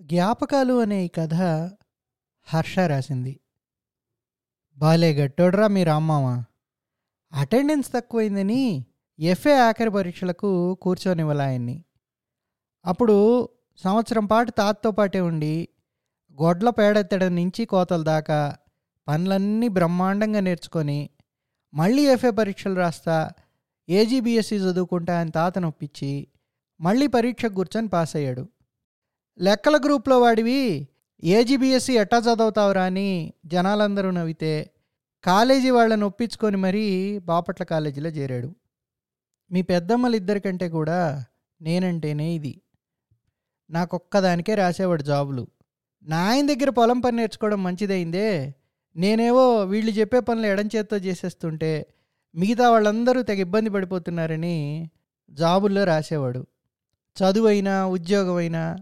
జ్ఞాపకాలు అనే ఈ కథ హర్ష రాసింది. బాలే గట్టోడ్రా మీ రామ్మామ. అటెండెన్స్ తక్కువైందని ఎఫ్ఏ ఆఖరి పరీక్షలకు కూర్చొనివ్వాలి ఆయన్ని. అప్పుడు సంవత్సరం పాటు తాతతో పాటే ఉండి గొడ్ల పేడెత్తడం నుంచి కోతల దాకా పనులన్నీ బ్రహ్మాండంగా నేర్చుకొని మళ్ళీ ఎఫ్ఏ పరీక్షలు రాస్తా ఏజీబీఎస్సీ చదువుకుంటా ఆయన తాతను ఒప్పించి మళ్ళీ పరీక్ష కూర్చొని పాస్ అయ్యాడు లెక్కల గ్రూప్లో వాడివి. ఏజీబీఎస్సీ ఎట్టా చదువుతావురా అని జనాలందరూ నవ్వితే కాలేజీ వాళ్ళని ఒప్పించుకొని మరీ బాపట్ల కాలేజీలో చేరాడు. మీ పెద్దమ్మలు ఇద్దరికంటే కూడా నేనంటేనే ఇది. నాకొక్కదానికే రాసేవాడు జాబులు. నా ఆయన దగ్గర పొలం పని నేర్చుకోవడం మంచిదైందే. నేనేవో వీళ్ళు చెప్పే పనులు ఎడంచేత్తో చేసేస్తుంటే మిగతా వాళ్ళందరూ తెగ ఇబ్బంది పడిపోతున్నారని జాబుల్లో రాసేవాడు. చదువైనా ఉద్యోగమైనా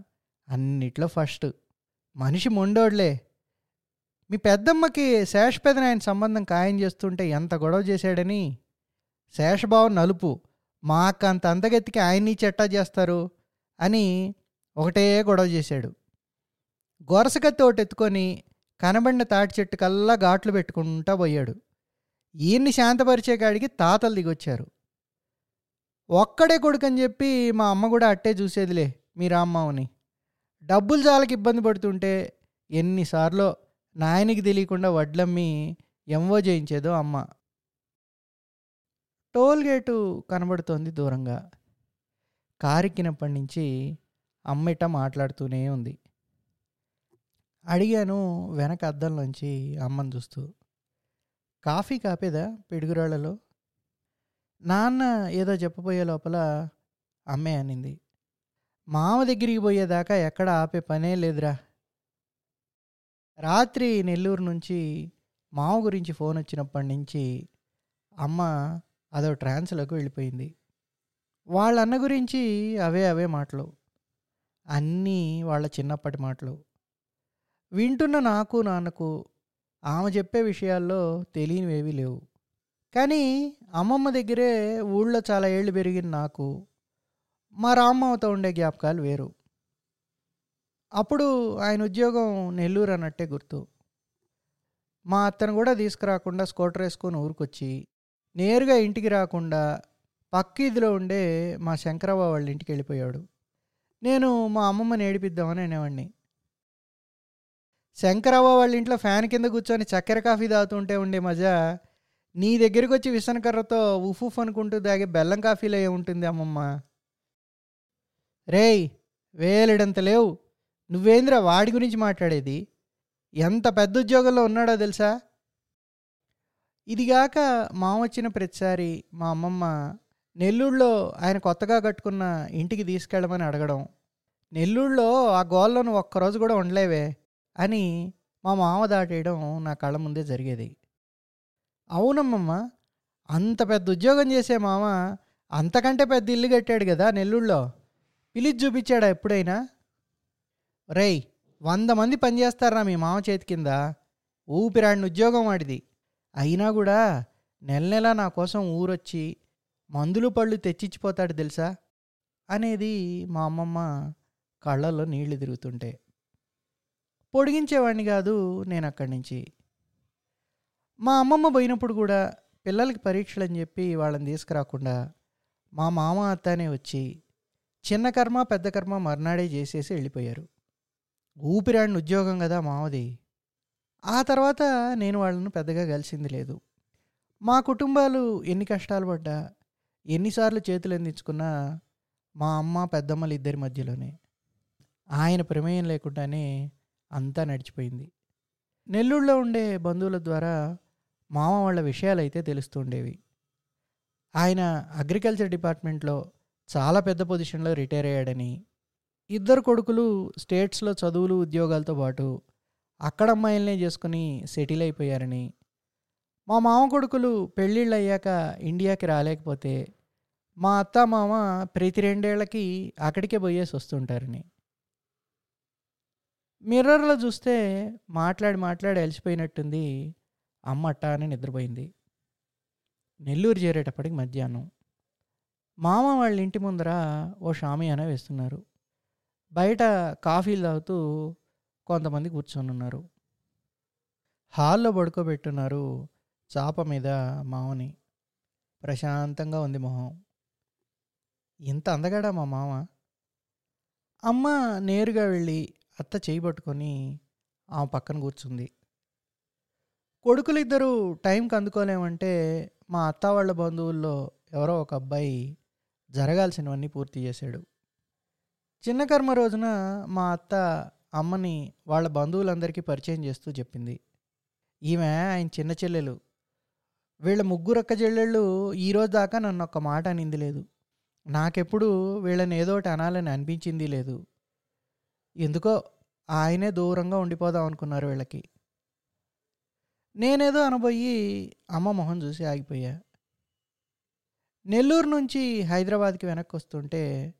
అన్నిట్లో ఫస్ట్ మనిషి మొండోడ్లే. మీ పెద్దమ్మకి శేషపేదన ఆయన సంబంధం ఖాయం చేస్తుంటే ఎంత గొడవ చేశాడని? శేషబాబు నలుపు. మా అక్క అంత అంతగెత్తికి ఆయన్ని చెట్టా చేస్తారు? అని ఒకటే గొడవ చేశాడు. గొరసకత్తి ఒకటి ఎత్తుకొని కనబడిన తాటి చెట్టు కల్లా ఘాట్లు పెట్టుకుంటా పోయాడు. ఈయన్ని శాంతపరిచే కాడికి తాతలు దిగొచ్చారు. ఒక్కడే కొడుకని చెప్పి మా అమ్మ కూడా అట్టే చూసేదిలే మీ రామ్మావుని. డబ్బులు చాలకి ఇబ్బంది పడుతుంటే ఎన్నిసార్లు నాయనికి తెలియకుండా వడ్లమ్మి ఎంవో చేయించేదో అమ్మ. టోల్ గేటు కనబడుతోంది దూరంగా. కారెక్కినప్పటి నుంచి అమ్మిట మాట్లాడుతూనే ఉంది. అడిగాను వెనక అద్దంలోంచి అమ్మని చూస్తూ. కాఫీ కాపేదా పిడుగురాళ్ళలో? నాన్న ఏదో చెప్పబోయే లోపల అమ్మే అనింది. మామ దగ్గరికి పోయేదాకా ఎక్కడ ఆపే పనే లేదురా. రాత్రి నెల్లూరు నుంచి మామ గురించి ఫోన్ వచ్చినప్పటి నుంచి అమ్మ అదో ట్రాన్స్లోకి వెళ్ళిపోయింది. వాళ్ళ అన్న గురించి అవే అవే మాటలు. అన్నీ వాళ్ళ చిన్నప్పటి మాటలు. వింటున్న నాకు నాన్నకు ఆమె చెప్పే విషయాల్లో తెలియనివేవి లేవు. కానీ అమ్మమ్మ దగ్గరే ఊళ్ళో చాలా ఏళ్ళు పెరిగిన నాకు మా రామ్మతో ఉండే జ్ఞాపకాలు వేరు. అప్పుడు ఆయన ఉద్యోగం నెల్లూరు అన్నట్టే గుర్తు. మా అత్తను కూడా తీసుకురాకుండా స్కూటర్ వేసుకొని ఊరికొచ్చి నేరుగా ఇంటికి రాకుండా పక్క ఇదిలో ఉండే మా శంకరవ్వ వాళ్ళ ఇంటికి వెళ్ళిపోయాడు నేను మా అమ్మమ్మని ఏడిపిద్దామని అనేవాడిని. శంకరవ్వ వాళ్ళ ఇంట్లో ఫ్యాన్ కింద కూర్చొని చక్కెర కాఫీ తాగుతుంటే ఉండే మజా నీ దగ్గరికి వచ్చి విసనకర్రతో ఉఫ్ ఉఫ్ అనుకుంటూ తాగే బెల్లం కాఫీలో ఉంటుంది అమ్మమ్మ? రేయ్ వేలెడంత లేవు. నువ్వేంద్రా వాడి గురించి మాట్లాడేది? ఎంత పెద్ద ఉద్యోగంలో ఉన్నాడో తెలుసా? ఇదిగాక మామ వచ్చిన ప్రతిసారి మా అమ్మమ్మ నెల్లూరులో ఆయన కొత్తగా కట్టుకున్న ఇంటికి తీసుకెళ్ళమని అడగడం. నెల్లూరులో ఆ గోల్లోను ఒక్కరోజు కూడా ఉండలేవే అని మా మామ దాటేయడం నా కళ్ళ ముందే జరిగేది. అవునమ్మమ్మ అంత పెద్ద ఉద్యోగం చేసే మామ అంతకంటే పెద్ద ఇల్లు కట్టాడు కదా నెల్లూరులో. పిలిచి చూపించాడా ఎప్పుడైనా? రేయ్ వంద మంది పనిచేస్తారా మీ మామ చేతి కింద? ఊపిరాడిని ఉద్యోగం వాడిది. అయినా కూడా నెల నెల నా కోసం ఊరొచ్చి మందులు పళ్ళు తెచ్చిచ్చిపోతాడు తెలుసా? అనేది మా అమ్మమ్మ కళ్ళల్లో నీళ్ళు తిరుగుతుంటే. పొడిగించేవాడిని కాదు నేను అక్కడి నుంచి. మా అమ్మమ్మ పోయినప్పుడు కూడా పిల్లలకి పరీక్షలు అని చెప్పి వాళ్ళని తీసుకురాకుండా మా మామ అత్తనే వచ్చి చిన్న కర్మ పెద్ద కర్మ మర్నాడే చేసేసి వెళ్ళిపోయారు. ఊపిరాడిన ఉద్యోగం కదా మామది ఆ తర్వాత నేను వాళ్ళను పెద్దగా కలిసింది లేదు. మా కుటుంబాలు ఎన్ని కష్టాలు పడ్డా ఎన్నిసార్లు చేతులు అందించుకున్నా మా అమ్మ పెద్దమ్మలు ఇద్దరి మధ్యలోనే. ఆయన ప్రమేయం లేకుండానే అంతా నడిచిపోయింది. నెల్లూరులో ఉండే బంధువుల ద్వారా మామ వాళ్ళ విషయాలు అయితే తెలుస్తుండేవి ఆయన అగ్రికల్చర్ డిపార్ట్మెంట్లో చాలా పెద్ద పొజిషన్లో రిటైర్ అయ్యాడని ఇద్దరు కొడుకులు స్టేట్స్లో చదువులు ఉద్యోగాలతో పాటు అక్కడ అమ్మాయిలనే చేసుకుని సెటిల్ అయిపోయారని మా మామ కొడుకులు పెళ్ళిళ్ళు అయ్యాక ఇండియాకి రాలేకపోతే మా అత్త మామ ప్రతి రెండేళ్ళకి అక్కడికే పోయేసి వస్తుంటారని. మిర్రర్లో చూస్తే మాట్లాడి మాట్లాడి అలసిపోయినట్టుంది అమ్మ అట్ట అని నిద్రపోయింది. నెల్లూరు చేరేటప్పటికి మధ్యాహ్నం. మామ వాళ్ళ ఇంటి ముందర ఓ షామియానా వేస్తున్నారు. బయట కాఫీలు తాగుతూ కొంతమంది కూర్చొని ఉన్నారు. హాల్లో పడుకోబెట్టున్నారు చాప మీద మామని. ప్రశాంతంగా ఉంది మొహం. ఇంత అందగాడా మా మామ? అమ్మ నేరుగా వెళ్ళి అత్త చేయి పట్టుకొని ఆమె పక్కన కూర్చుంది. కొడుకులిద్దరూ టైంకి అందుకోలేమంటే మా అత్త వాళ్ళ బంధువుల్లో ఎవరో ఒక అబ్బాయి జరగాల్సినవన్నీ పూర్తి చేశాడు. చిన్న కర్మ రోజున మా అత్త అమ్మని వాళ్ళ బంధువులందరికీ పరిచయం చేస్తూ చెప్పింది. ఈమె ఆయన చిన్న చెల్లెలు. వీళ్ళ ముగ్గురొక్క చెల్లెళ్ళు ఈరోజు దాకా నన్ను ఒక్క మాట అనింది లేదు. నాకెప్పుడు వీళ్ళని ఏదో ఒకటి అనాలని అనిపించింది లేదు. ఎందుకో ఆయనే దూరంగా ఉండిపోదాం అనుకున్నారు వీళ్ళకి. నేనేదో అనబోయి అమ్మ మొహం చూసి ఆగిపోయా. నెల్లూరు నుంచి హైదరాబాద్కి వెనక్కి వస్తుంటే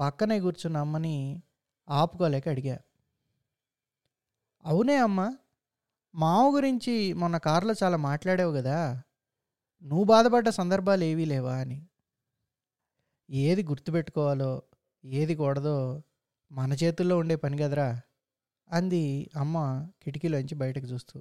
పక్కనే కూర్చున్న అమ్మని ఆపుకోలేక అడిగా. అవునే అమ్మ మావ గురించి మొన్న కారులో చాలా మాట్లాడావు కదా నువ్వు బాధపడ్డ సందర్భాలు ఏవీ లేవా అని. ఏది గుర్తుపెట్టుకోవాలో ఏది కూడదో మన చేతుల్లో ఉండే పని కదరా అంది అమ్మ కిటికీలోంచి బయటకు చూస్తూ.